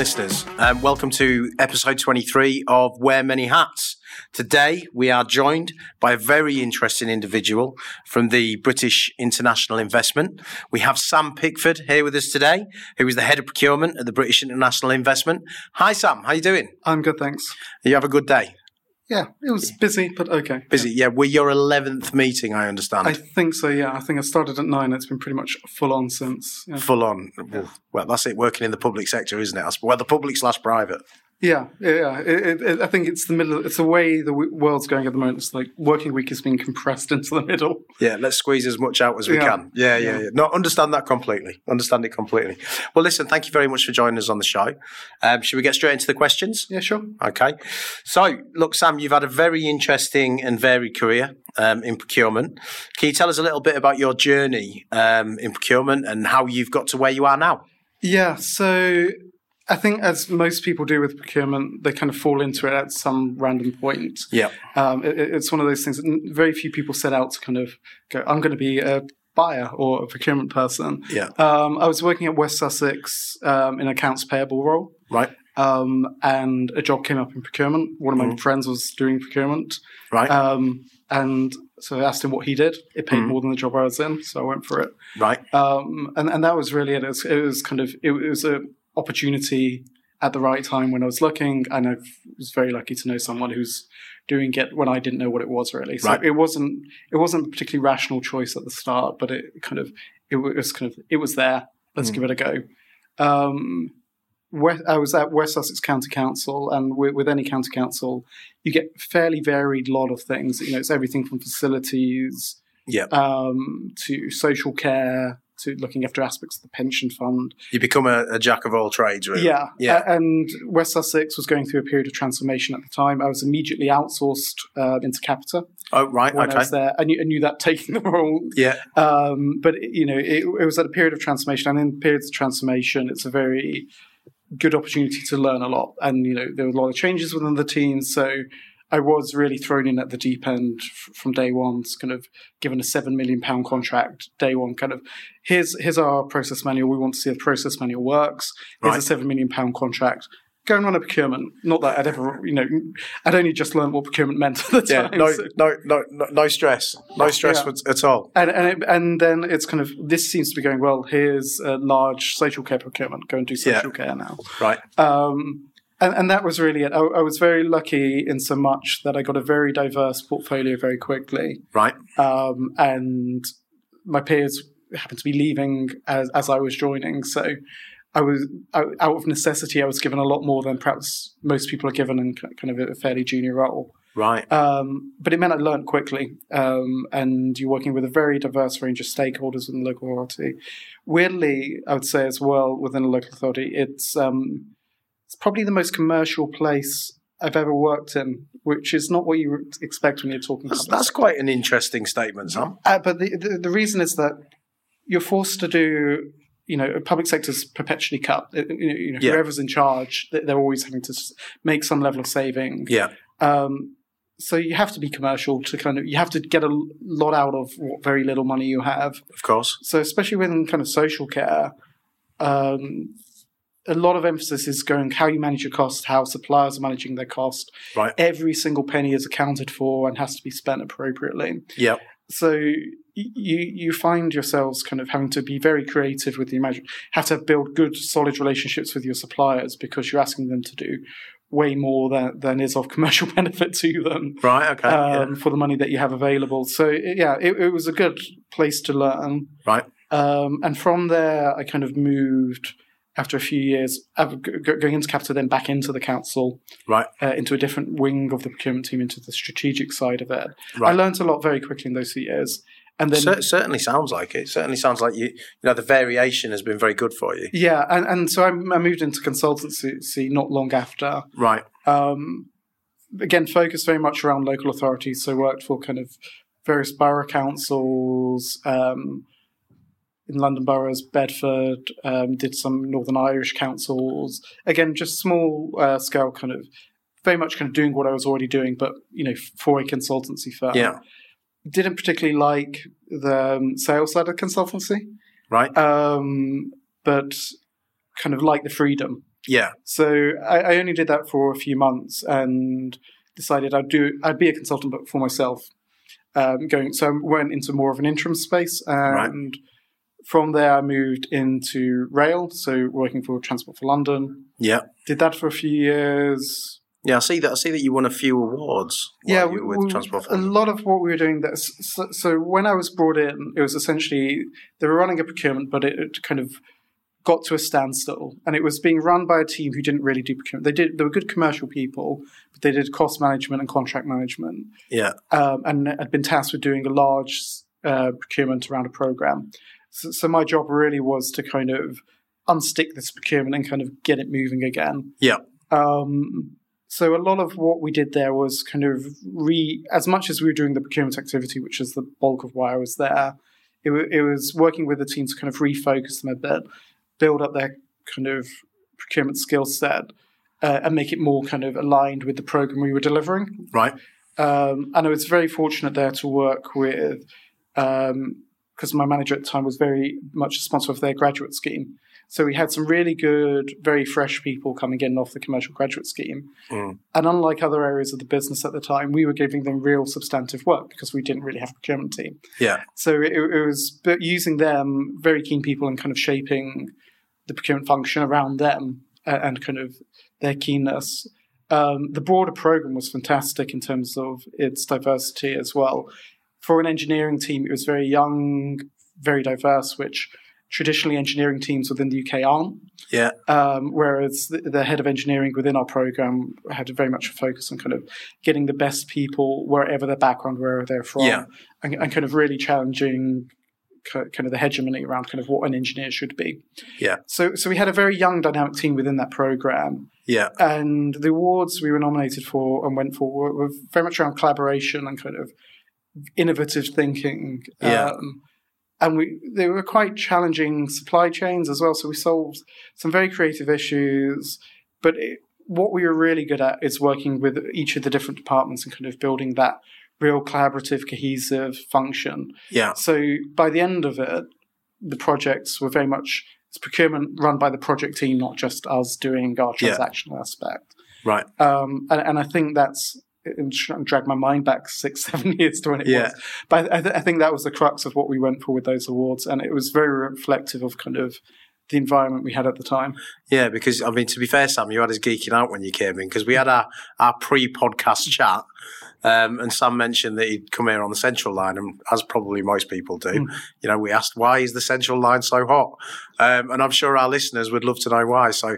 Listeners. Um, welcome to episode 23 of Wear Many Hats. Today, we are joined by a very interesting individual from the British International Investment. We have Sam Pickford here with us today, who is the head of procurement at the British International Investment. Hi, Sam. How are you doing? I'm good, thanks. You have a good day? Yeah, it was busy, but okay. Busy, yeah. We're your 11th meeting, I understand. I think so, yeah. I think I started at nine. It's been pretty much full on since. Yeah, Full on. Well, that's it, working in the public sector, isn't it? Well, the public slash private. Yeah. yeah, it, it, I think it's the middle. It's the way the world's going at the moment. It's like working week is being compressed into the middle. Yeah, let's squeeze as much out as we Yeah. can. Yeah, yeah, Yeah. yeah. No, understand that completely. Understand it completely. Well, listen, thank you very much for joining us on the show. Um, should we get straight into the questions? Yeah, sure. Okay. So, look, Sam, you've had a very interesting and varied career um, in procurement. Can you tell us a little bit about your journey um, in procurement and how you've got to where you are now? Yeah, so I think as most people do with procurement, they kind of fall into it at some random point. Yeah. Um, it, it's one of those things that very few people set out to kind of go, I'm going to be a buyer or a procurement person. Yeah. Um, I was working at West Sussex um, in accounts payable role, Right. um, and a job came up in procurement. One of my Mhm. friends was doing procurement, Right. um, and so I asked him what he did. It paid Mhm. more than the job I was in, so I went for it. right. Um, and and that was really it. It was, it was kind of it, was a opportunity at the right time when I was looking, and I was very lucky to know someone who's doing it when I didn't know what it was really. So Right. it wasn't it wasn't a particularly rational choice at the start, but it kind of it was kind of it was there. Let's Mm. give it a go. Um, West, I was at West Sussex County Council, and with, with any county council, you get fairly varied lot of things. You know, it's everything from facilities Yeah. um, to social care to looking after aspects of the pension fund. You become a, a jack of all trades, really. Yeah, Yeah. A- and West Sussex was going through a period of transformation at the time. I was immediately outsourced uh, into Capita Oh, right. when I was there. I knew, I knew that taking the role, Yeah. um, but you know, it, it was at a period of transformation, and in periods of transformation, it's a very good opportunity to learn a lot. And you know, there were a lot of changes within the team, so I was really thrown in at the deep end f- from day one. It's kind of given a seven million pound contract day one. Kind of here's here's our process manual. We want to see if the process manual works. Here's Right. a seven million pound contract. Go and run a procurement. Not that I'd ever, you know, I'd only just learned what procurement meant at the Yeah. time. No, so- no, no, no, no stress. No stress Yeah. at- all. and and, it, and then it's kind of this seems to be going well. Here's a large social care procurement. Go and do Yeah. social care now. Right. Um, and, and that was really it. I, I was very lucky in so much that I got a very diverse portfolio very quickly. Right. Um, and my peers happened to be leaving as, as I was joining. So I was out out of necessity. I was given a lot more than perhaps most people are given in kind of a fairly junior role. Right. Um, but it meant I learned quickly, um, and you're working with a very diverse range of stakeholders within the local authority. Weirdly, I would say as well within a local authority, it's um, it's probably the most commercial place I've ever worked in, which is not what you would expect when you're talking. That's, that's quite an interesting statement, Sam. uh, but the, the the reason is that you're forced to do. You know, a public sector's perpetually cut. Uh, You know, Yeah. whoever's in charge, they- they're always having to make some level of saving. Yeah. Um, so you have to be commercial to kind of you have to get a lot out of what very little money you have. Of course. So especially within kind of social care, um, a lot of emphasis is going how you manage your cost, how suppliers are managing their cost. Right. Every single penny is accounted for and has to be spent appropriately Yeah. so you you find yourselves kind of having to be very creative with the imagine have to build good solid relationships with your suppliers because you're asking them to do way more than, than is of commercial benefit to them Right. Okay. yeah. um, for the money that you have available so yeah it, it was a good place to learn Right. um, and from there i kind of moved after a few years of g- g- going into Capita, then back into the council, Right. uh, into a different wing of the procurement team, into the strategic side of it. Right. I Right. learned a lot very quickly in those few years. And then, Cer- certainly sounds like it. Certainly sounds like you. You know, the variation has been very good for you. yeah, and, and so I, I moved into consultancy not long after. Right. Um, again, focused very much around local authorities. So worked for kind of various borough councils um, in London boroughs, Bedford. Um, did some Northern Irish councils. Again, just small uh, scale, kind of very much kind of doing what I was already doing, but you know, for a consultancy firm. Yeah. Didn't particularly like the um, sales side of consultancy, Right. um, but kind of like the freedom Yeah. So I, I only did that for a few months and decided I'd do I'd be a consultant, but for myself. Um, going so I went into more of an interim space, and Right. From there I moved into rail, so working for Transport for London. Yeah. Did that for a few years. Yeah, I see that. I see that you won a few awards. yeah, you we, were with Transport. a lot of what we were doing. That so, so when I was brought in, it was essentially they were running a procurement, but it, it kind of got to a standstill, and it was being run by a team who didn't really do procurement. They did. They were good commercial people, but they did cost management and contract management, Yeah. um, and had been tasked with doing a large uh, procurement around a program. So, so my job really was to kind of unstick this procurement and kind of get it moving again. Yeah. Um, so a lot of what we did there was kind of re, as much as we were doing the procurement activity, which is the bulk of why I was there, it, wa- it was working with the team to kind of refocus them a bit, build up their kind of procurement skill set, uh, and make it more kind of aligned with the program we were delivering. Right. Um, and I was very fortunate there to work with, because my manager at the time was very much a sponsor of their graduate scheme. So we had some really good, very fresh people coming in off the commercial graduate scheme. Mm. And unlike other areas of the business at the time, we were giving them real substantive work because we didn't really have a procurement team. Yeah. So it, it was but using them, very keen people, and kind of shaping the procurement function around them and, and kind of their keenness. Um, the broader program was fantastic in terms of its diversity as well. For an engineering team, it was very young, very diverse, which traditionally engineering teams within the UK aren't. Yeah. Um, whereas the, the head of engineering within our program had very much a focus on kind of getting the best people wherever their background, wherever they're from, Yeah. and, and kind of really challenging kind of the hegemony around kind of what an engineer should be. Yeah. So, so we had a very young, dynamic team within that program, Yeah. and the awards we were nominated for and went for were, were very much around collaboration and kind of innovative thinking. Yeah. Um, and we they were quite challenging supply chains as well. So we solved some very creative issues, but it, what we were really good at is working with each of the different departments and kind of building that real collaborative, cohesive function. Yeah. So by the end of it, the projects were very much it's procurement run by the project team, not just us doing our Yeah. transactional aspect. Right. Um, and, and I think that's and drag my mind back six, seven years to when it Yeah. was. But I, th- I think that was the crux of what we went for with those awards, and it was very reflective of kind of the environment we had at the time. Yeah, because I mean, to be fair, Sam, you had us geeking out when you came in because we had our, our pre-podcast chat, um, and Sam mentioned that he'd come here on the Central Line, and as probably most people do, Mm. you know, we asked why is the Central Line so hot, um, and I'm sure our listeners would love to know why. So,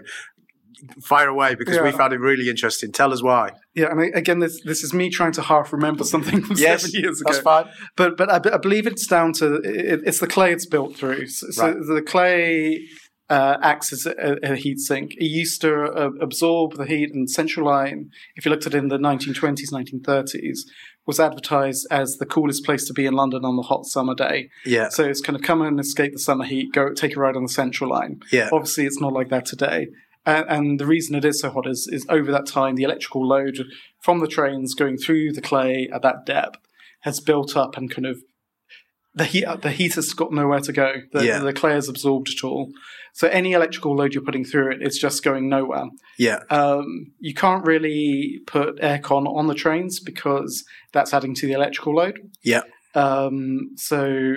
fire away because we found it really interesting. Tell us why. Yeah, and I, again, this this is me trying to half remember something from seven years ago. that's fine. But but I, I believe it's down to it, it's the clay it's built through. So, so Right. the clay uh, acts as a, a heat sink. It used to uh, absorb the heat, and Central Line, if you looked at it in the 1920s, 1930s, was advertised as the coolest place to be in London on the hot summer day. Yeah, So it's kind of come and escape the summer heat, go take a ride on the Central Line. yeah, Obviously, it's not like that today. And, and the reason it is so hot is, is over that time, the electrical load from the trains going through the clay at that depth has built up and kind of the heat the heat has got nowhere to go. The, Yeah. the clay has absorbed it all. So any electrical load you're putting through it, it's just going nowhere. yeah, Um, you can't really put aircon on the trains because that's adding to the electrical load. Yeah. Um, so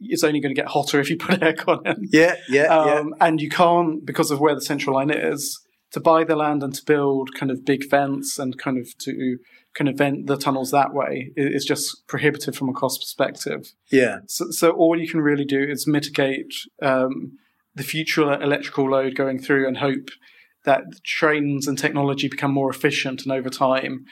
it's only going to get hotter if you put aircon in. yeah, yeah, yeah. Um, And you can't, because of where the central line is, to buy the land and to build kind of big vents and kind of to kind of vent the tunnels that way is just prohibitive from a cost perspective. yeah. So, so all you can really do is mitigate um, the future electrical load going through and hope that trains and technology become more efficient and over time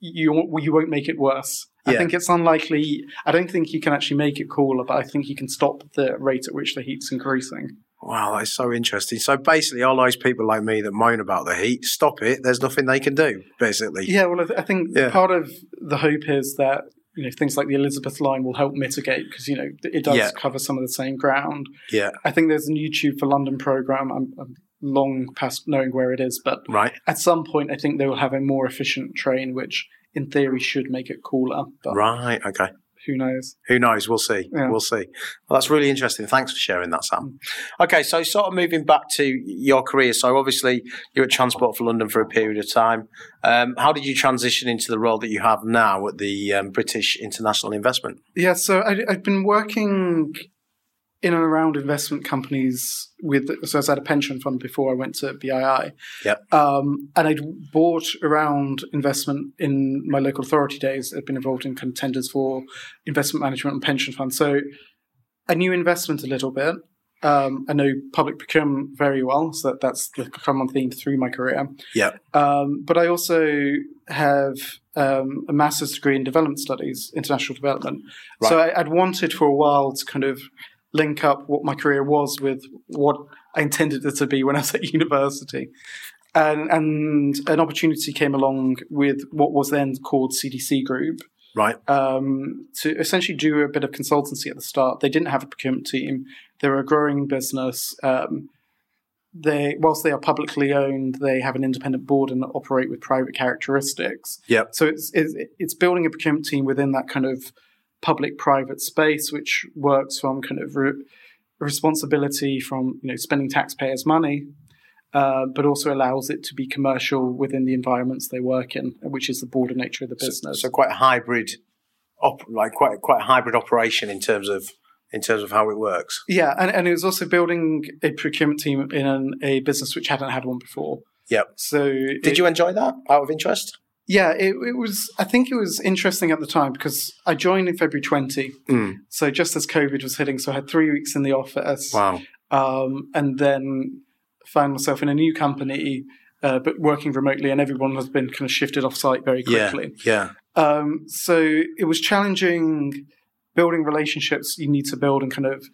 you you won't make it worse. I Yeah. think it's unlikely. I don't think you can actually make it cooler, but I think you can stop the rate at which the heat's increasing. Wow, that is so interesting. So basically, all those people like me that moan about the heat, stop it. There's nothing they can do. Basically, Yeah, well, I, th- I think Yeah. part of the hope is that you know things like the Elizabeth line will help mitigate because you know it does Yeah. cover some of the same ground. yeah, I think there's a New Tube for London program. I'm, I'm long past knowing where it is, but right, at some point, I think they will have a more efficient train, which in theory should make it cooler. But, right, okay, who knows? Who knows? We'll see. Yeah. We'll see. Well, that's really interesting. Thanks for sharing that, Sam. Okay, so sort of moving back to your career. So obviously you're at Transport for London for a period of time. Um, how did you transition into the role that you have now at the um, British International Investment? Yeah, so I, I've been working in and around investment companies with. So I was at a pension fund before I went to BII. Yep. Um, and I'd bought around investment in my local authority days. I'd been involved in contenders for investment management and pension funds. So I knew investment a little bit. Um, I know public procurement very well, so that, that's the common theme through my career. Yeah. Um, but I also have um, a master's degree in development studies, international development. So I, I'd wanted for a while to kind of link up what my career was with what I intended it to be when I was at university. And, and an opportunity came along with what was then called CDC Group Right. um, to essentially do a bit of consultancy at the start. They didn't have a procurement team. They were a growing business. Um, they, whilst they are publicly owned, they have an independent board and operate with private characteristics. Yep. So it's it's, it's building a procurement team within that kind of public-private space, which works from kind of re- responsibility from you know spending taxpayers' money, uh, but also allows it to be commercial within the environments they work in, which is the broader nature of the business. So quite a hybrid, op- like quite quite a hybrid operation in terms of in terms of how it works. Yeah, and, and it was also building a procurement team in an, a business which hadn't had one before. Yep. So Did it- you enjoy that out of interest? Yeah, it, it was. I think it was interesting at the time because I joined in February 20, Mm. so just as COVID was hitting. So I had three weeks in the office, Wow. um, and then found myself in a new company, uh, but working remotely, and everyone has been kind of shifted off site very quickly. Yeah. Um, so it was challenging building relationships you need to build and kind of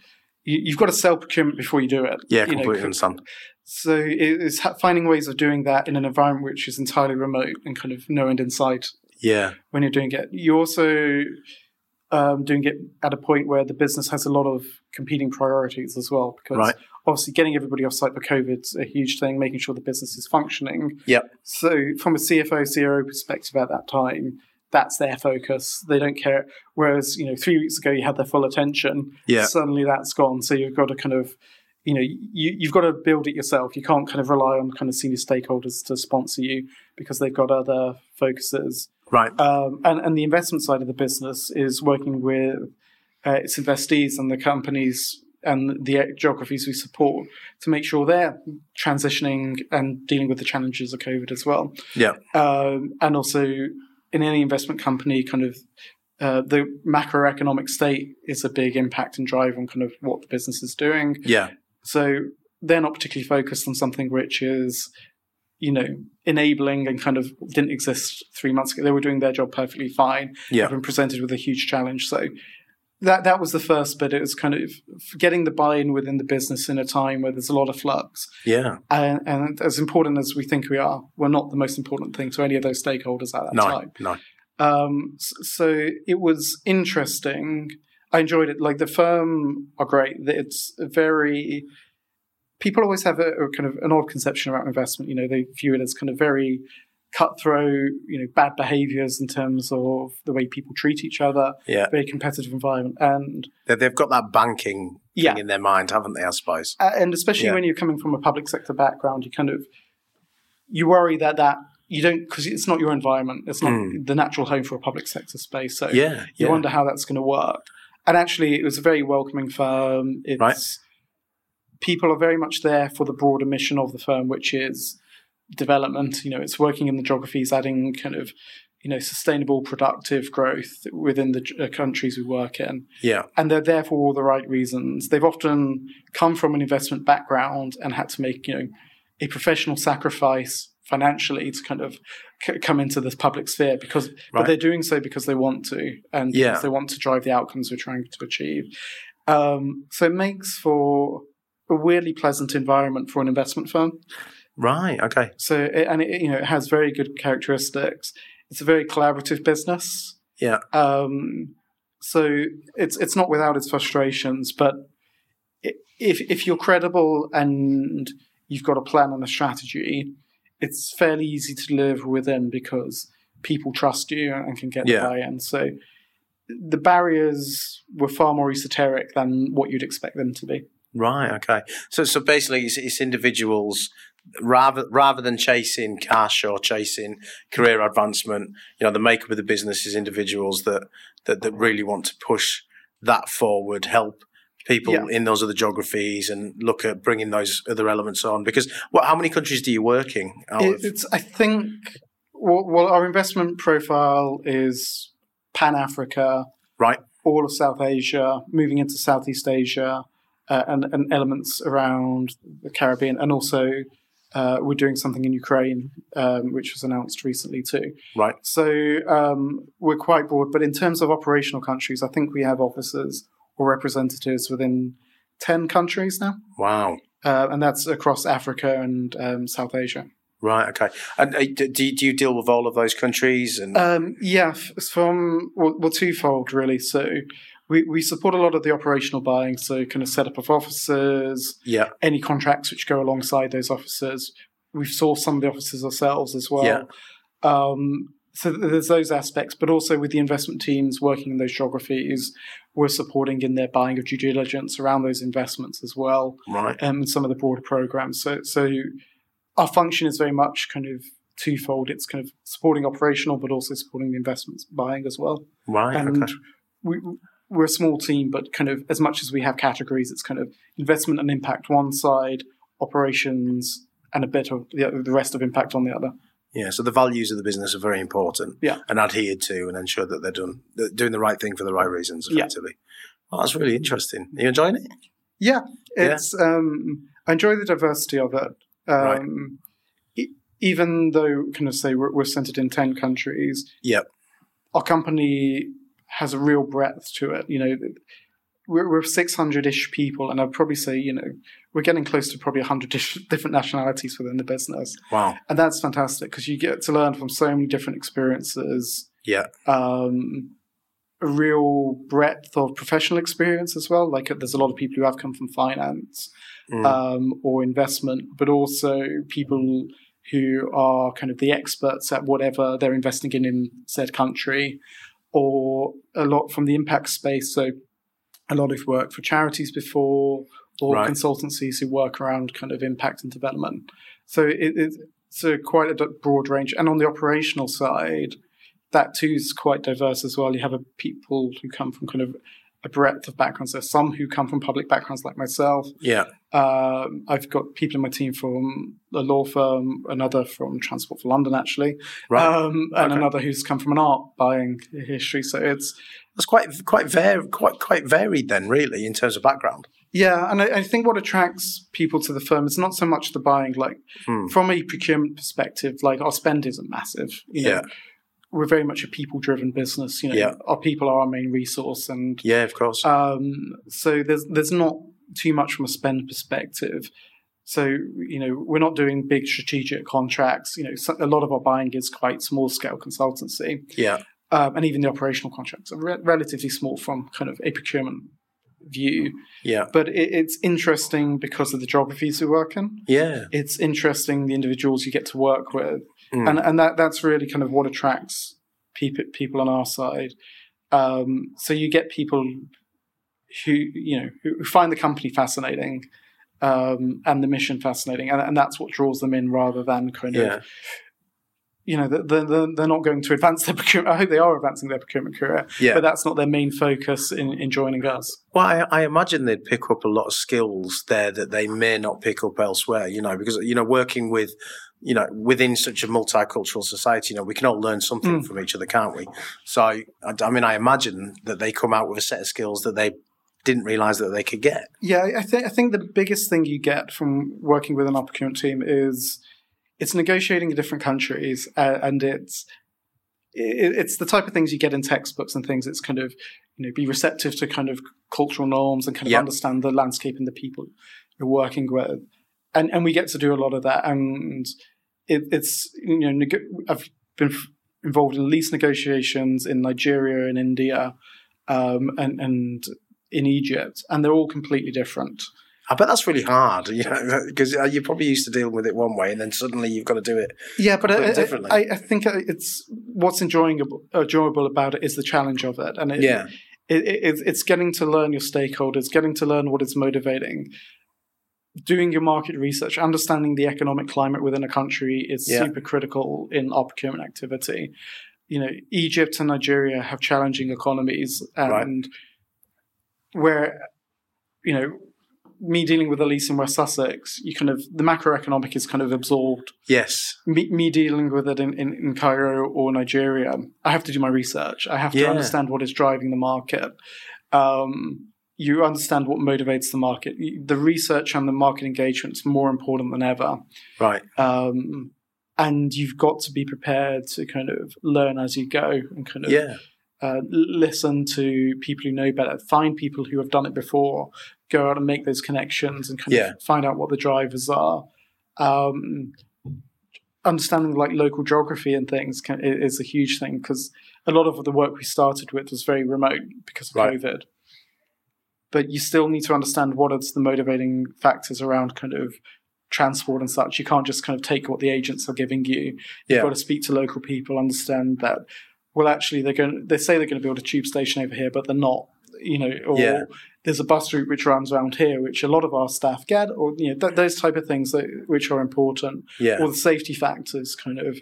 you, you've got to sell procurement before you do it. Yeah. You know, Completely understand. So it's finding ways of doing that in an environment which is entirely remote and kind of no end in sight Yeah. when you're doing it. You're also um, doing it at a point where the business has a lot of competing priorities as well, because Right. obviously getting everybody off site for COVID's a huge thing, making sure the business is functioning. Yep. So from a CFO, CRO perspective at that time, that's their focus. They don't care. Whereas, you know, three weeks ago you had their full attention. Yeah. Suddenly that's gone. So you've got to kind of, you know, you, you've got to build it yourself. You can't kind of rely on kind of senior stakeholders to sponsor you because they've got other focuses. Right. Um, and, and the investment side of the business is working with uh, its investees and the companies and the geographies we support to make sure they're transitioning and dealing with the challenges of COVID as well. Yeah. Um, and also in any investment company, kind of uh, the macroeconomic state is a big impact and drive on kind of what the business is doing. Yeah. So they're not particularly focused on something which is, you know, enabling and kind of didn't exist three months ago. They were doing their job perfectly fine. Yeah. Been presented with a huge challenge. So that that was the first bit. It was kind of getting the buy-in within the business in a time where there's a lot of flux. Yeah. And, and as important as we think we are, we're not the most important thing to any of those stakeholders at that No. time. No. Um, so it was interesting. I enjoyed it. Like the firm are great. It's very. People always have a, a kind of an odd conception about investment. You know, they view it as kind of very cutthroat. You know, bad behaviors in terms of the way people treat each other. Yeah. Very competitive environment, and They- They've got that banking Yeah. thing in their mind, haven't they? I suppose. uh, and especially Yeah. when you're coming from a public sector background, you kind of you worry that that you don't because it's not your environment. It's not Mm. the natural home for a public sector space. So Yeah. you Yeah. wonder how that's going to work. And actually, it was a very welcoming firm. It's Right. people are very much there for the broader mission of the firm, which is development. You know, it's working in the geographies, adding kind of you know sustainable, productive growth within the uh, countries we work in Yeah. and they're there for all the right reasons. They've often come from an investment background and had to make, you know, a professional sacrifice financially to kind of c- come into this public sphere because, but they're doing so because they want to and Yeah. because they want to drive the outcomes we're trying to achieve. Um, so it makes for a weirdly pleasant environment for an investment firm. Right. Okay. So it, and it, you know, it has very good characteristics. It's a very collaborative business. Yeah. Um, so it's it's not without its frustrations, but if if you're credible and you've got a plan and a strategy, it's fairly easy to live within because people trust you and can get Yeah. the buy-in. So the barriers were far more esoteric than what you'd expect them to be. Right. Okay. So so basically, it's, it's individuals rather rather than chasing cash or chasing career advancement. You know, the makeup of the business is individuals that that, that really want to push that forward, help people Yeah. in those other geographies, and look at bringing those other elements on. Because what? How many countries do you work in? Out It, it's I think well, well, our investment profile is Pan Africa, Right. all of South Asia, moving into Southeast Asia, uh, and, and elements around the Caribbean, and also uh, we're doing something in Ukraine, um, which was announced recently too. Right. So um, we're quite broad, but in terms of operational countries, I think we have officers or representatives within ten countries now, Wow. uh, and that's across Africa and um, South Asia. Right. Okay. And uh, do, do you deal with all of those countries? And Um, yeah, from well, well, twofold really. So we, we support a lot of the operational buying, so kind of setup of offices, yeah. any contracts which go alongside those offices. We've sourced some of the offices ourselves as well. Yeah. Um, so there's those aspects, but also with the investment teams working in those geographies, we're supporting in their buying of due diligence around those investments as well Right. um, and some of the broader programs. So, so our function is very much kind of twofold. It's kind of supporting operational, but also supporting the investments buying as well. Right. And okay. we, we're a small team, but kind of as much as we have categories, it's kind of investment and impact one side, operations, and a bit of the, the rest of impact on the other. Yeah, so the values of the business are very important Yeah. and adhered to and ensure that they're done they're doing the right thing for the right reasons Yeah. effectively. Well, that's really interesting. Are you enjoying it? Yeah, Yeah. it's. Um, I enjoy the diversity of it. Right. Um, e- Even though, kind of say, we're, we're centered in ten countries. Yep. Our company has a real breadth to it. You know, we're, we're six hundred ish people, and I'd probably say, you know, we're getting close to probably hundred different nationalities within the business, Wow. and that's fantastic because you get to learn from so many different experiences. Yeah. Um, a real breadth of professional experience as well. Like there's a lot of people who have come from finance Mm. um, or investment, but also people who are kind of the experts at whatever they're investing in in said country, or a lot from the impact space. So a lot of work for charities before, or Right. consultancies who work around kind of impact and development. So it, it's a quite a broad range. And on the operational side, that too is quite diverse as well. You have a people who come from kind of a breadth of backgrounds. There's some who come from public backgrounds like myself. Yeah. Um, I've got people in my team from a law firm, another from Transport for London, actually, Right. um, and Okay. another who's come from an art buying history. So it's That's quite quite var- quite quite varied then, really, in terms of background. Yeah, and I, I think what attracts people to the firm is not so much the buying. Like Hmm. from a procurement perspective, like our spend isn't massive. You know, Yeah. we're very much a people-driven business. You know, Yeah. our people are our main resource, and Yeah, of course. Um, so there's there's not too much from a spend perspective. So you know we're not doing big strategic contracts. You know so a lot of our buying is quite small scale consultancy, yeah. um, and even the operational contracts are re- relatively small from kind of a procurement view. Yeah. But it, it's interesting because of the geographies we work in. Yeah. It's interesting the individuals you get to work with, Mm. and and that that's really kind of what attracts people people on our side. Um, so you get people who you know who find the company fascinating um, and the mission fascinating, and, and that's what draws them in rather than kind Yeah. of you know they're, they're, they're not going to advance their procurement. I hope they are advancing their procurement career, Yeah. but that's not their main focus in, in joining us. Well, I, I imagine they'd pick up a lot of skills there that they may not pick up elsewhere, you know, because, you know, working with, you know, within such a multicultural society, you know, we can all learn something Mm. from each other, can't we? So, I, I mean, I imagine that they come out with a set of skills that they didn't realize that they could get. Yeah, I think I think the biggest thing you get from working with an our procurement team is it's negotiating in different countries, uh, and it's it, it's the type of things you get in textbooks and things. It's kind of you know be receptive to kind of cultural norms and kind of Yeah. understand the landscape and the people you're working with, and and we get to do a lot of that. And it, it's you know nego- I've been f- involved in lease negotiations in Nigeria and India, um, and and in Egypt, and they're all completely different. I bet that's really hard, you know, because uh, you're probably used to dealing with it one way, and then suddenly you've got to do it. Yeah, but uh, I, uh, differently. I, I think it's what's enjoyable, enjoyable about it is the challenge of it, and it, Yeah. it, it, it's getting to learn your stakeholders, getting to learn what is motivating, doing your market research, understanding the economic climate within a country is Yeah. super critical in our procurement activity. You know, Egypt and Nigeria have challenging economies, and where you know me dealing with Elise in West Sussex, you kind of the macroeconomic is kind of absorbed Yes. me, me dealing with it in, in, in Cairo or Nigeria, I have to do my research. I have to Yeah. understand what is driving the market. Um, you understand what motivates the market. The research and the market engagement is more important than ever. Right. Um, and you've got to be prepared to kind of learn as you go and kind of Yeah. uh, listen to people who know better, find people who have done it before, go out and make those connections and kind Yeah. of find out what the drivers are. Um, understanding like local geography and things can, is a huge thing because a lot of the work we started with was very remote because of Right. COVID. But you still need to understand what is the motivating factors around kind of transport and such. You can't just kind of take what the agents are giving you. You've got to speak to local people, understand that. Well, actually, they're going. They say they're going to build a tube station over here, but they're not. You know, or Yeah. There's a bus route which runs around here, which a lot of our staff get, or you know, th- those type of things that, which are important, Yeah. or the safety factors, kind of,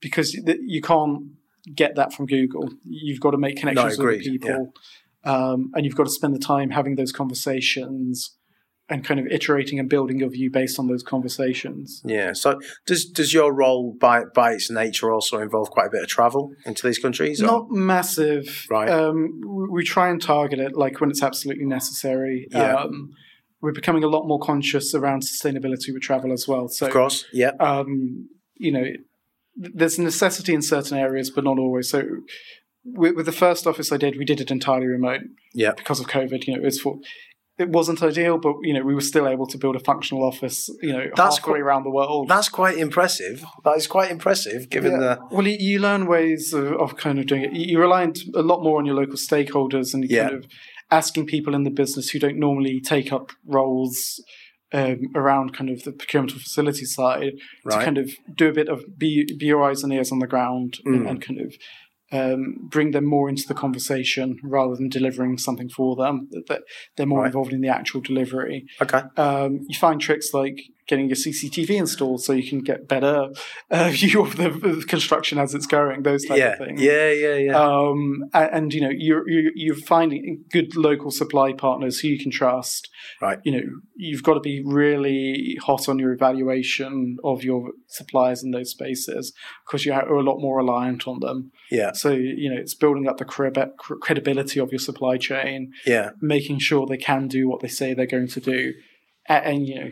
because th- you can't get that from Google. You've got to make connections with agreed, the people, um, and you've got to spend the time having those conversations and kind of iterating and building your view based on those conversations. Yeah. So does does your role by by its nature also involve quite a bit of travel into these countries? or- Not massive. Right. Um, we, we try and target it like when it's absolutely necessary. Yeah. Um, we're becoming a lot more conscious around sustainability with travel as well. So, of course. Yeah. um, you know, there's a necessity in certain areas, but not always. So, with, with the first office I did, we did it entirely remote Yeah. because of COVID. You know, it was for. It wasn't ideal, but you know we were still able to build a functional office. You know, That's halfway qu- around the world. That's quite impressive. That is quite impressive, given Yeah. the Well, you, you learn ways of, of kind of doing it. You, rely a lot more on your local stakeholders and Yeah. kind of asking people in the business who don't normally take up roles um, around kind of the procurement or facility side to kind of do a bit of be, be your eyes and ears on the ground Mm. and, and kind of um, bring them more into the conversation rather than delivering something for them. That they're more Right. involved in the actual delivery. okay. Um, you find tricks like getting your CCTV installed so you can get better uh, view of the, the construction as it's going. Those type Yeah. of things. Yeah. Yeah. Yeah. Um, and, and you know you're, you're you're finding good local supply partners who you can trust. Right. You know you've got to be really hot on your evaluation of your suppliers in those spaces because you are a lot more reliant on them. Yeah. So you know it's building up the credibility of your supply chain, Yeah. making sure they can do what they say they're going to do, and, and you know.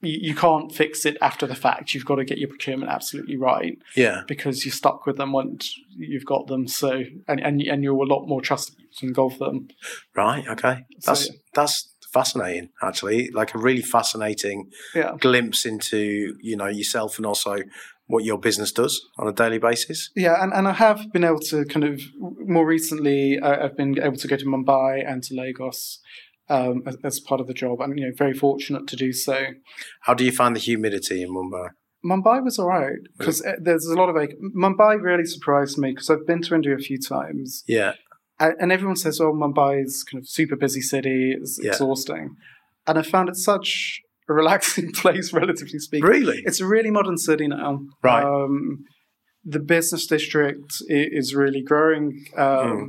You, can't fix it after the fact. You've got to get your procurement absolutely right Yeah. because you're stuck with them once you've got them. So and and, and you're a lot more trusted to engulf them. Right. Okay. So, That's that's fascinating. Actually, like a really fascinating yeah. glimpse into you know yourself and also what your business does on a daily basis. Yeah, and, and I have been able to kind of more recently. I, I've been able to go to Mumbai and to Lagos um, as, as part of the job, and you know, very fortunate to do so. How do you find the humidity in Mumbai? Mumbai was all right because there's a lot of like, Mumbai really surprised me because I've been to India a few times, Yeah. and, and everyone says, "Oh, Mumbai is kind of super busy city, it's Yeah. exhausting," and I found it such a relaxing place, relatively speaking. Really? It's a really modern city now. Right. Um, the business district is really growing, um, Hmm.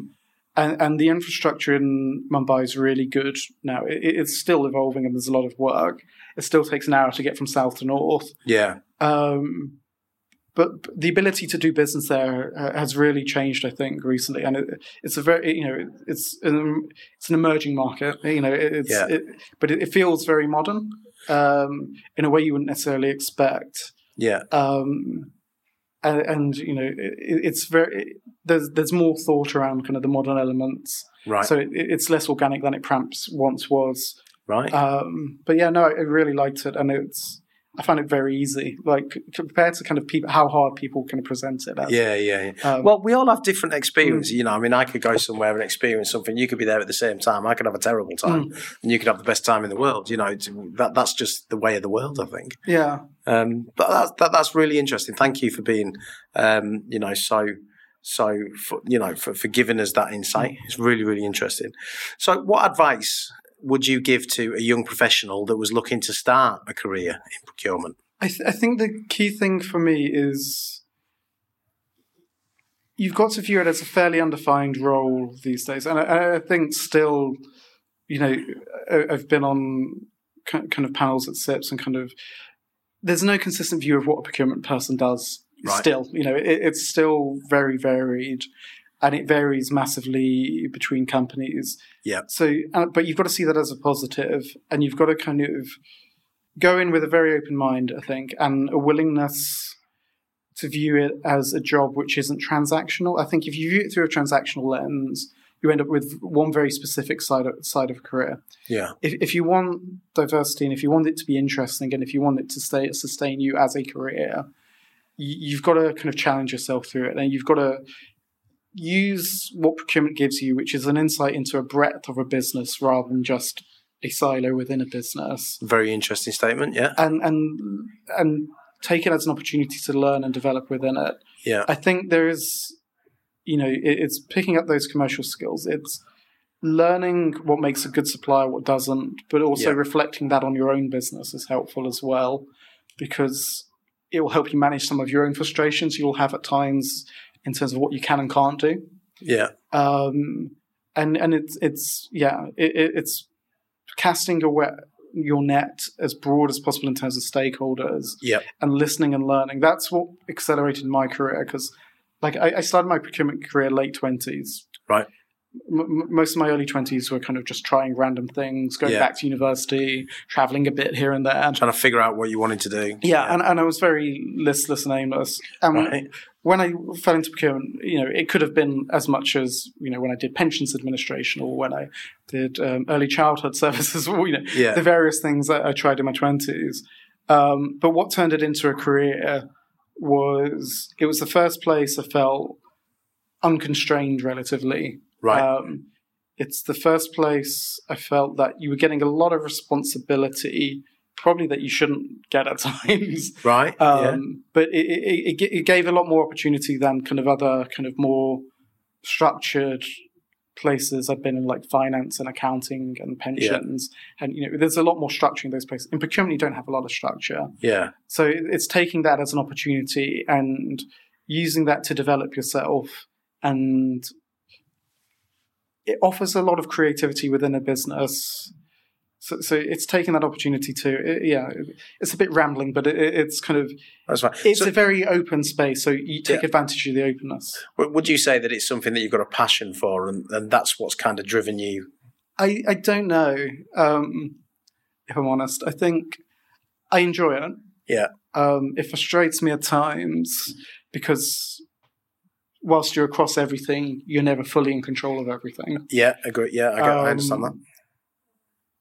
and, and the infrastructure in Mumbai is really good now. It, it's still evolving, and there's a lot of work. It still takes an hour to get from south to north. Yeah. Um, but the ability to do business there uh, has really changed, I think, recently, and it, it's a very, you know, it's an, it's an emerging market, you know, it's, Yeah. it, but it feels very modern um, in a way you wouldn't necessarily expect, Yeah. um, and, and you know, it, it's very there's there's more thought around kind of the modern elements, Right. so it, it's less organic than it perhaps once was. right. Um, but yeah, no, I really liked it, and it's I find it very easy, like compared to kind of people how hard people can present it. As. Yeah, yeah. yeah. Um, well, we all have different experiences. Mm. You know, I mean, I could go somewhere and experience something. You could be there at the same time. I could have a terrible time, mm. and you could have the best time in the world. You know, that that's just the way of the world. I think. Yeah. Um, but that, that, that's really interesting. Thank you for being, um, you know, so so for, you know for, for giving us that insight. Mm. It's really really interesting. So, what advice would you give to a young professional that was looking to start a career in procurement? I, th- I think the key thing for me is you've got to view it as a fairly undefined role these days. And I, I think still, you know, I've been on kind of panels at CIPS and kind of there's no consistent view of what a procurement person does. Right. Still, you know, it, it's still very varied and it varies massively between companies. Yeah. So, uh, but you've got to see that as a positive, and you've got to kind of go in with a very open mind, I think, and a willingness to view it as a job which isn't transactional. I think if you view it through a transactional lens, you end up with one very specific side of, side of a career. Yeah. If, if you want diversity and if you want it to be interesting and if you want it to stay sustain you as a career, you, you've got to kind of challenge yourself through it, and you've got to use what procurement gives you, which is an insight into a breadth of a business rather than just a silo within a business. Very interesting statement, yeah. And and and take it as an opportunity to learn and develop within it. Yeah. I think there is, you know, it, it's picking up those commercial skills. It's learning what makes a good supplier, what doesn't, but also yeah. reflecting that on your own business is helpful as well, because it will help you manage some of your own frustrations you'll have at times in terms of what you can and can't do. Yeah. Um, and and it's it's yeah it, it's casting away your net as broad as possible in terms of stakeholders. Yeah. And listening and learning. That's what accelerated my career because, like, I, I started my procurement career late twenties. Right. M- most of my early 20s were kind of just trying random things, going yeah. back to university, traveling a bit here and there. Trying to figure out what you wanted to do. Yeah, yeah. And, and I was very listless and aimless. And right when I fell into procurement, you know, it could have been as much as you know when I did pensions administration or when I did um, early childhood services, or you know, yeah. the various things that I tried in my twenties. Um, but what turned it into a career was it was the first place I felt unconstrained relatively. Right. Um, it's the first place I felt that you were getting a lot of responsibility probably that you shouldn't get at times. Right. Um, yeah. But it, it, it, gave a lot more opportunity than kind of other kind of more structured places. I've been in like finance and accounting and pensions, yeah. and you know, there's a lot more structure in those places. In procurement, you don't have a lot of structure. Yeah. So it's taking that as an opportunity and using that to develop yourself and it offers a lot of creativity within a business so, so it's taking that opportunity to, it, yeah, it's a bit rambling, but it, it's kind of, that's right. It's so, a very open space, so you take yeah. advantage of the openness. Would you say that it's something that you've got a passion for, and, and that's what's kind of driven you? I, I don't know, um, if I'm honest. I think I enjoy it. Yeah. Um, it frustrates me at times because whilst you're across everything, you're never fully in control of everything. Yeah, I agree. Yeah, I, get, um, I understand that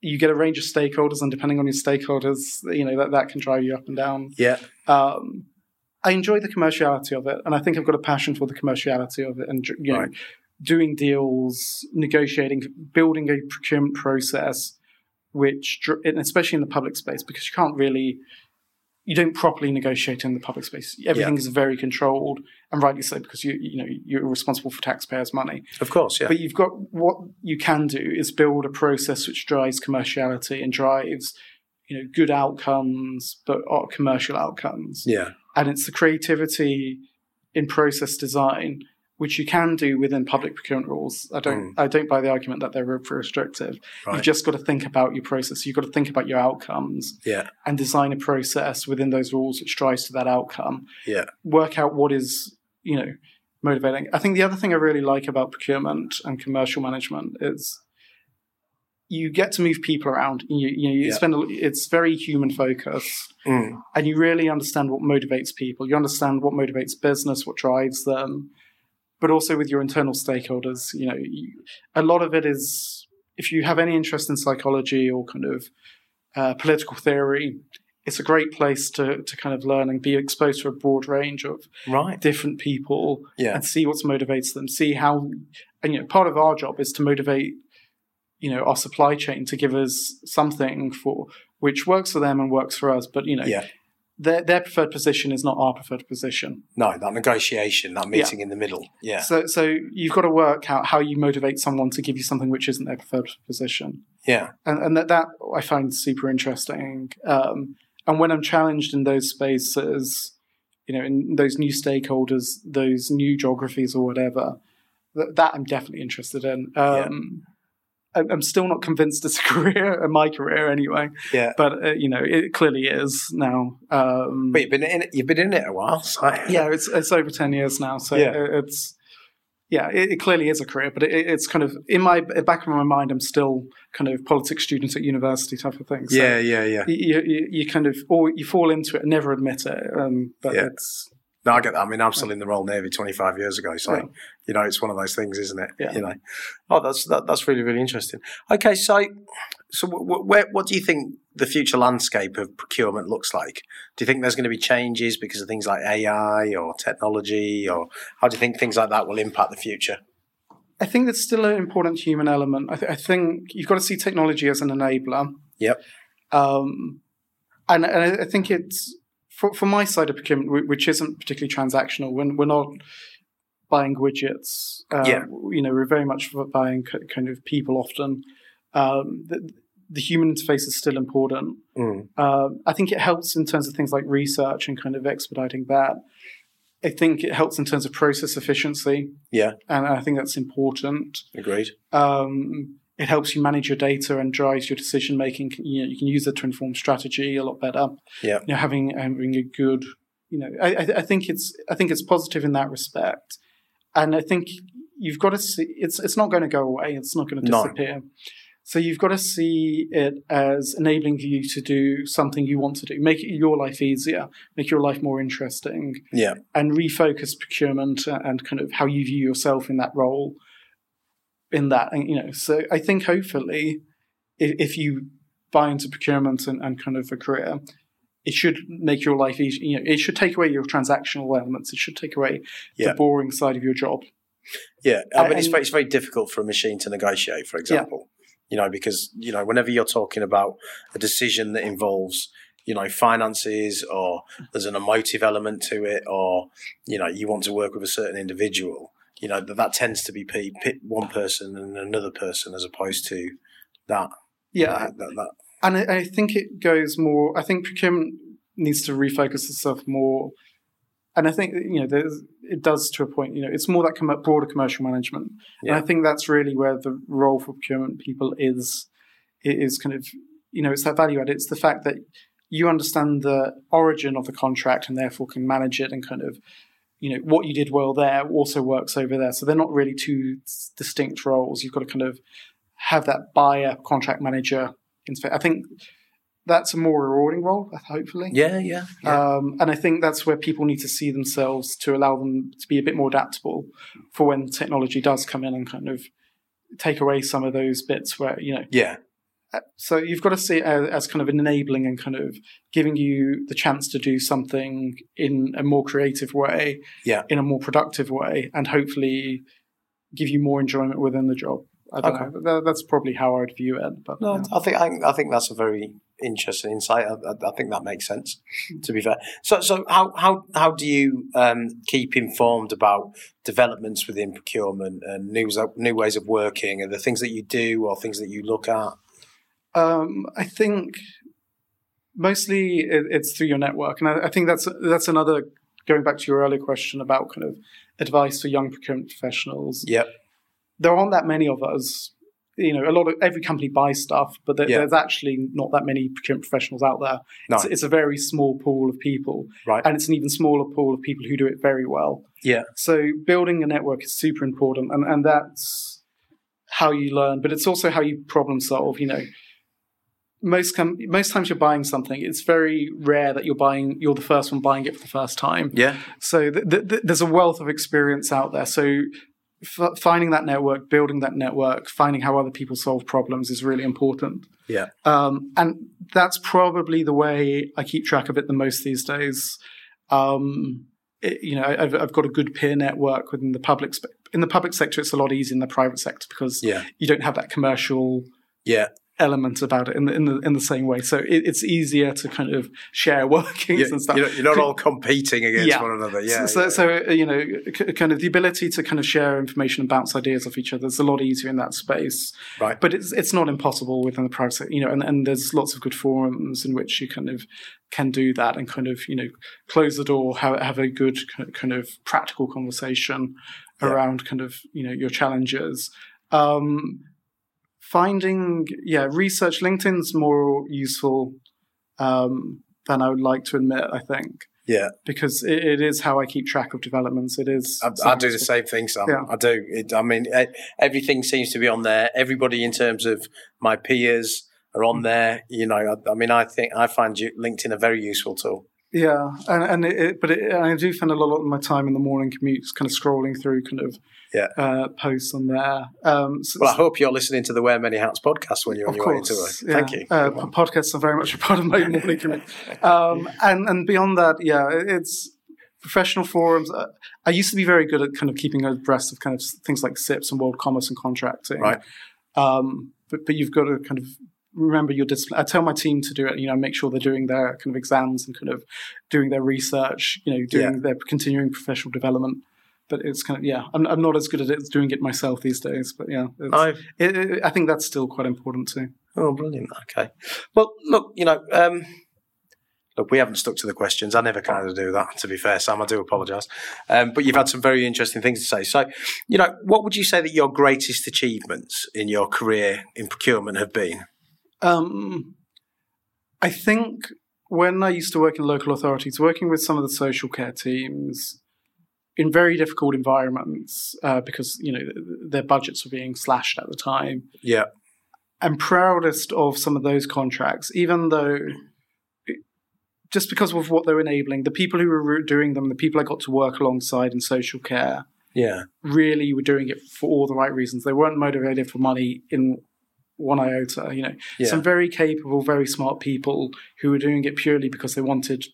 you get a range of stakeholders, and depending on your stakeholders, you know that that can drive you up and down. Yeah. Um, I enjoy the commerciality of it, and I think I've got a passion for the commerciality of it, and you know, right. doing deals, negotiating, building a procurement process, which, especially in the public space, because you can't really you don't properly negotiate in the public space. Everything yeah. is very controlled, and rightly so, because you you know you're responsible for taxpayers' money. Of course, yeah. But you've got what you can do is build a process which drives commerciality and drives you know good outcomes, but commercial outcomes. Yeah, and it's the creativity in process design which you can do within public procurement rules. I don't. Mm. I don't buy the argument that they're restrictive. Right. You've just got to think about your process. You've got to think about your outcomes. Yeah. And design a process within those rules which drives to that outcome. Yeah. Work out what is you know motivating. I think the other thing I really like about procurement and commercial management is you get to move people around. You, you, know, you yeah. spend a, it's very human focused, mm. and you really understand what motivates people. You understand what motivates business, what drives them, but also with your internal stakeholders. You know, you, a lot of it is if you have any interest in psychology or kind of uh, political theory, it's a great place to to kind of learn and be exposed to a broad range of Right. different people Yeah. and see what motivates them. See how, and you know, part of our job is to motivate, you know, our supply chain to give us something for which works for them and works for us. But you know, Yeah. Their their preferred position is not our preferred position. No, that negotiation, that meeting in the middle. Yeah. So so you've got to work out how you motivate someone to give you something which isn't their preferred position. Yeah. and, and that, that I find super interesting. Um, and when I'm challenged in those spaces, you know, in those new stakeholders, those new geographies or whatever, that, that I'm definitely interested in. Um, I'm still not convinced it's a career, my career anyway, Yeah. but uh, you know, it clearly is now. Um, But you've been in it, you've been in it a while. So. yeah, it's it's over ten years now, so Yeah. it- it's yeah, it, it clearly is a career, but it, it's kind of in my back of my mind, I'm still kind of politics student at university type of thing. So Yeah, yeah, yeah. you, you, you kind of or you fall into it and never admit it, um, but Yeah. it's No, I get that. I mean, I'm still in the Royal Navy 25 years ago, so Yeah. you know, it's one of those things, isn't it? Yeah. You know, oh, that's that, that's really really interesting. Okay, so so wh- where what do you think the future landscape of procurement looks like? Do you think there's going to be changes because of things like AI or technology, or how do you think things like that will impact the future? I think there's still an important human element. I, th- I think you've got to see technology as an enabler. Yep. Um, and, and I think it's for, for my side of procurement, which isn't particularly transactional. When we're not buying widgets, uh, Yeah. you know, we're very much buying kind of people often. Um, the, the human interface is still important. Mm. Um, I think it helps in terms of things like research and kind of expediting that. I think it helps in terms of process efficiency, Yeah, and I think that's important. agreed. Um, it helps you manage your data and drives your decision making. You know, you can use it to inform strategy a lot better. Yeah. you know, having having a good, you know, I, I, think it's I think it's positive in that respect, and I think you've got to see it's it's not going to go away. It's not going to No. disappear. So you've got to see it as enabling you to do something you want to do, make your life easier, make your life more interesting, Yeah, and refocus procurement and kind of how you view yourself in that role in that and you know so i think hopefully if, if you buy into procurement and, and kind of a career it should make your life easy you know it should take away your transactional elements it should take away Yeah. the boring side of your job yeah. Uh, I mean, it's, very- it's very difficult for a machine to negotiate, for example. Yeah. You know, because you know, whenever you're talking about a decision that involves you know finances or there's an emotive element to it or you know you want to work with a certain individual you know that, that tends to be pe- one person and another person as opposed to that. Yeah that, that and I, I think it goes more i think procurement needs to refocus itself more. And i think you know there's, it does to a point you know it's more that com- broader commercial management. Yeah. and i think that's really where the role for procurement people is it is kind of you know it's that value add. It's the fact that you understand the origin of the contract and therefore can manage it and kind of you know what you did well there also works over there. So they're not really two distinct roles. You've got to kind of have that buyer contract manager i think that's a more rewarding role hopefully. Yeah yeah, yeah. um, and I think that's where people need to see themselves to allow them to be a bit more adaptable for when technology does come in and kind of take away some of those bits where, you know, yeah so you've got to see it as, as kind of an enabling and kind of giving you the chance to do something in a more creative way, Yeah. in a more productive way, and hopefully give you more enjoyment within the job. I don't Okay. know. That, that's probably how I'd view it. But No, yeah. I think I, I think that's a very interesting insight. I, I, I think that makes sense. To be fair, so so how how how do you um, keep informed about developments within procurement and new new ways of working and the things that you do or things that you look at? Um, I think mostly it, it's through your network, and I, I think that's that's another going back to your earlier question about kind of advice for young procurement professionals. Yep. There aren't that many of us. You know, a lot of every company buys stuff, but there, Yeah. there's actually not that many procurement professionals out there. No. It's, it's a very small pool of people, Right. and it's an even smaller pool of people who do it very well. Yeah. So building a network is super important, and, and that's how you learn. But it's also how you problem solve. You know, most com- most times you're buying something, it's very rare that you're buying you're the first one buying it for the first time. Yeah. So th- th- th- there's a wealth of experience out there. So f- finding that network, building that network, finding how other people solve problems is really important. Yeah. Um, and that's probably the way I keep track of it the most these days. Um, it, you know, I've, I've got a good peer network within the public spe- in the public sector. It's a lot easier in the private sector because Yeah. you don't have that commercial Yeah. Element about it in the in the in the same way. So it, it's easier to kind of share workings You're, and stuff. you're, you're not all competing against Yeah. one another. Yeah. so, yeah. so uh, you know, c- kind of the ability to kind of share information and bounce ideas off each other is a lot easier in that space. right. But it's it's not impossible within the private sector, you know, and, and there's lots of good forums in which you kind of can do that and kind of you know close the door, have have a good kind of practical conversation Yeah. around kind of you know your challenges. Um, finding yeah, research LinkedIn's more useful um, than I would like to admit. I think Yeah. because it, it is how I keep track of developments. It is. I, I do the same thing, Sam. Yeah. I do. It, I mean, everything seems to be on there. Everybody, in terms of my peers, are on there. You know, I, I mean, I think I find LinkedIn a very useful tool. Yeah, and and it, it, but it, I do spend a lot of my time in the morning commutes, kind of scrolling through kind of Yeah. uh, posts on there. Um, so, Well, I hope you're listening to the Wear Many Hats podcast when you're on your way course, work. yeah. Thank you. Uh, Come on. po- podcasts are very much a part of my morning commute, um, and and beyond that, yeah, it's professional forums. Uh, I used to be very good at kind of keeping abreast of kind of things like CIPS and world commerce and contracting, Right. Um, but but you've got to kind of remember your discipline. I tell my team to do it. You know, make sure they're doing their kind of exams and kind of doing their research. You know, doing their continuing professional development. But it's kind of yeah, I'm I'm not as good at it as doing it myself these days. But yeah, it, it, I think that's still quite important too. oh, brilliant. Okay. Well, look, you know, um, look, we haven't stuck to the questions. I never kind of do that, to be fair, Sam. I do apologise. Um, but you've had some very interesting things to say. So, you know, what would you say that your greatest achievements in your career in procurement have been? Um, I think when I used to work in local authorities, working with some of the social care teams in very difficult environments uh, because you know th- their budgets were being slashed at the time. Yeah. I'm proudest of some of those contracts, even though just because of what they're enabling, the people who were doing them, the people I got to work alongside in social care, Yeah. really were doing it for all the right reasons. They weren't motivated for money in one iota. You know, Yeah. some very capable, very smart people who were doing it purely because they wanted,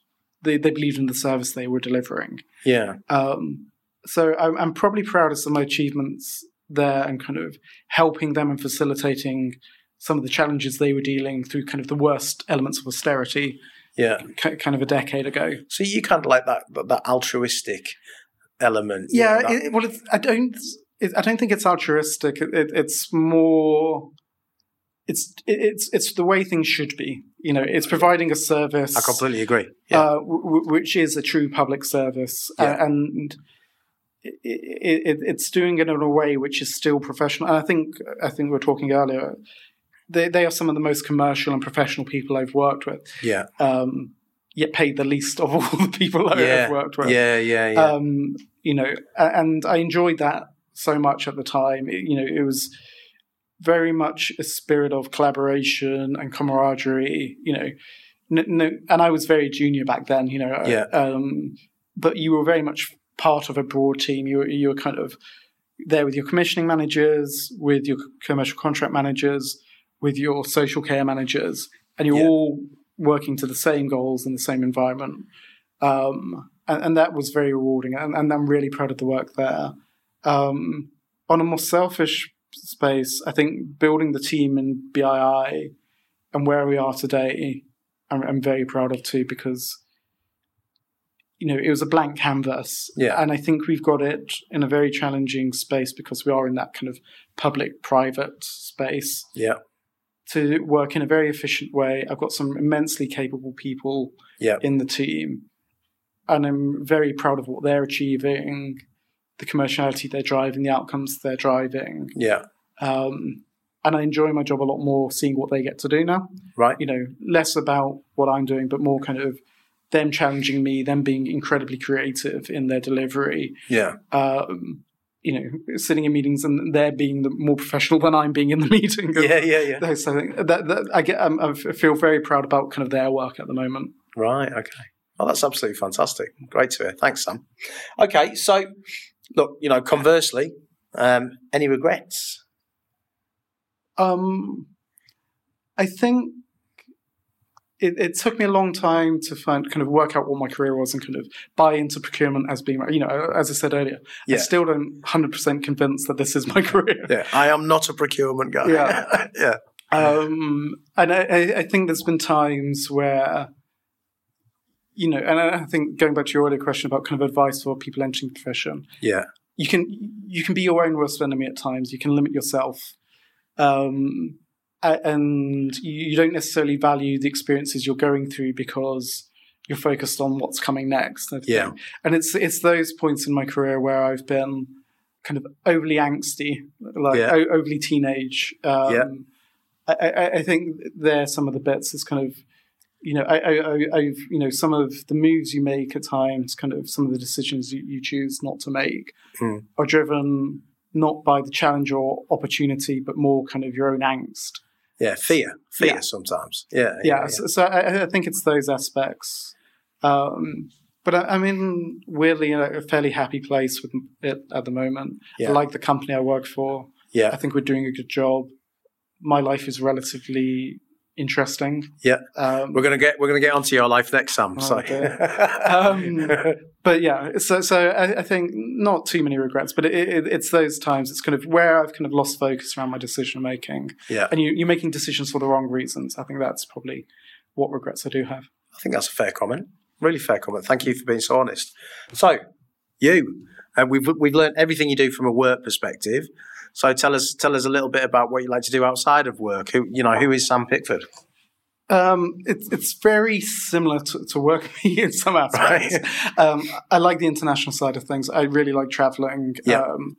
they, they believed in the service they were delivering. Yeah. Um, so I'm, I'm probably proudest of my achievements there and kind of helping them and facilitating some of the challenges they were dealing through kind of the worst elements of austerity Yeah. ki- kind of a decade ago. So you kind of like that that, altruistic element. you Yeah, know, that- it, well, it's, I don't. It, I don't think it's altruistic. It, it's more. It's it's it's the way things should be. You know, it's providing a service, I completely agree. Yeah. uh, w- w- which is a true public service, Yeah. uh, and it, it, it's doing it in a way which is still professional. And I think I think we were talking earlier. They they are some of the most commercial and professional people I've worked with. yeah. Um, yet paid the least of all the people I've Yeah. worked with Yeah. Yeah. Yeah. um, you know, and I enjoyed that so much at the time. It- you know, it was very much a spirit of collaboration and camaraderie. You know, no, and I was very junior back then. You know, Yeah. Um, but you were very much part of a broad team. You were you were kind of there with your commissioning managers, with your commercial contract managers, with your social care managers, and you're Yeah. all working to the same goals in the same environment. Um, and, and that was very rewarding, and, and I'm really proud of the work there. Um, on a more selfish space, I think building the team in BII and where we are today, I'm, I'm very proud of too because you know it was a blank canvas, Yeah. and I think we've got it in a very challenging space because we are in that kind of public-private space yeah. to work in a very efficient way. I've got some immensely capable people Yeah. in the team, and I'm very proud of what they're achieving, the commerciality they're driving, the outcomes they're driving. Yeah. Um, and I enjoy my job a lot more seeing what they get to do now. Right. You know, less about what I'm doing, but more kind of them challenging me, them being incredibly creative in their delivery. Yeah. Um, you know, sitting in meetings and they're being the more professional than I'm being in the meeting. Yeah. Yeah. Yeah. Think that, that I get. Um, I feel very proud about kind of their work at the moment. Right. Okay. Well, that's absolutely fantastic. Great to hear. Thanks, Sam. Okay. So, look, you know, conversely, Um, any regrets? Um, I think it, it, took me a long time to find kind of work out what my career was and kind of buy into procurement as being you know as I said earlier yeah. I still don't hundred percent convinced that this is my career yeah I am not a procurement guy yeah yeah um, and I, I think there's been times where you know and I think going back to your earlier question about kind of advice for people entering the profession yeah you can you can be your own worst enemy at times you can limit yourself um, and you don't necessarily value the experiences you're going through because you're focused on what's coming next. Yeah, and it's it's those points in my career where I've been kind of overly angsty, like yeah. o- overly teenage. Um, yeah. I, I, I, think they're some of the bits. Is kind of you know I, I, have you know some of the moves you make at times, kind of some of the decisions you, you choose not to make, mm. are driven not by the challenge or opportunity, but more kind of your own angst. Yeah, fear, fear yeah. sometimes. Yeah, yeah. yeah. So, so I, I, think it's those aspects. Um, but I, I'm in weirdly in a fairly happy place with it at the moment. Yeah. I like the company I work for. Yeah, I think we're doing a good job. My life is relatively interesting. Yeah, um, we're gonna get we're gonna get onto your life next, Sam. Oh, so. um, but yeah, so so I, I, think not too many regrets, but it, it, it's those times. It's kind of where I've kind of lost focus around my decision making. Yeah, and you, you're making decisions for the wrong reasons. I think that's probably what regrets I do have. I think that's a fair comment. Really fair comment. Thank you for being so honest. So, you, and we've we've learned everything you do from a work perspective. So tell us tell us a little bit about what you like to do outside of work. Who you know who is Sam Pickford? Um, it's it's very similar to, to work in some aspects. Right. Um, I like the international side of things. I really like traveling. Yeah. Um,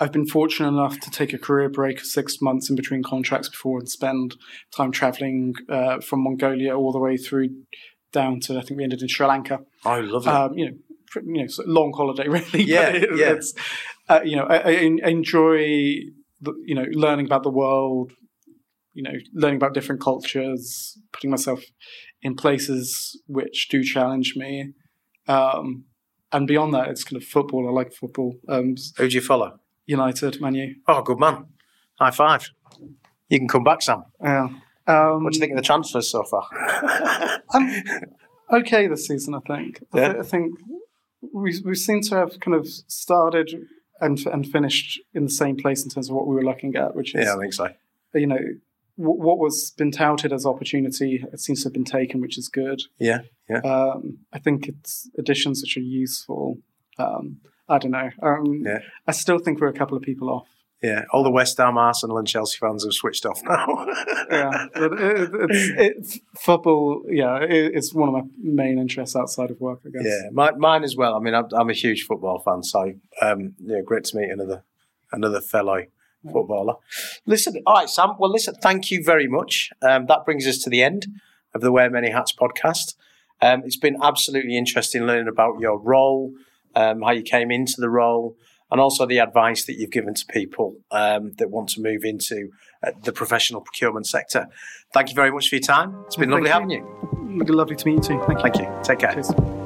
I've been fortunate enough to take a career break of six months in between contracts before and spend time traveling uh, from Mongolia all the way through down to I think we ended in Sri Lanka. Oh, lovely. Um, you know, you know, long holiday really. Yeah, it, yeah. It's, uh, you know, I, I enjoy the, you know learning about the world, you know, learning about different cultures, putting myself in places which do challenge me. Um, and beyond that, it's kind of football. I like football. Um, Who do you follow? United, Man U. Oh, good man. High five. You can come back, Sam. Yeah. Um, what do you think of the transfers so far? I'm okay this season, I think. Yeah. I think we we seem to have kind of started and and finished in the same place in terms of what we were looking at, which is yeah, I think so. You know, w- what was been touted as opportunity it seems to have been taken, which is good. Yeah, yeah. Um, I think it's additions which are useful. Um, I don't know. Um, yeah. I still think we're a couple of people off. Yeah, all the West Ham, Arsenal, and Chelsea fans have switched off now. yeah, it, it's, it's, football. Yeah, it, it's one of my main interests outside of work. I guess. Yeah, my, mine as well. I mean, I'm, I'm, a huge football fan, so um, yeah, great to meet another another fellow footballer. Listen, all right, Sam. Well, listen, thank you very much. Um, that brings us to the end of the Wear Many Hats podcast. Um, it's been absolutely interesting learning about your role, um, how you came into the role and also the advice that you've given to people um, that want to move into uh, the professional procurement sector. Thank you very much for your time. It's been well, lovely having you. Lovely to meet you too. Thank you. Thank you. Take care. Cheers.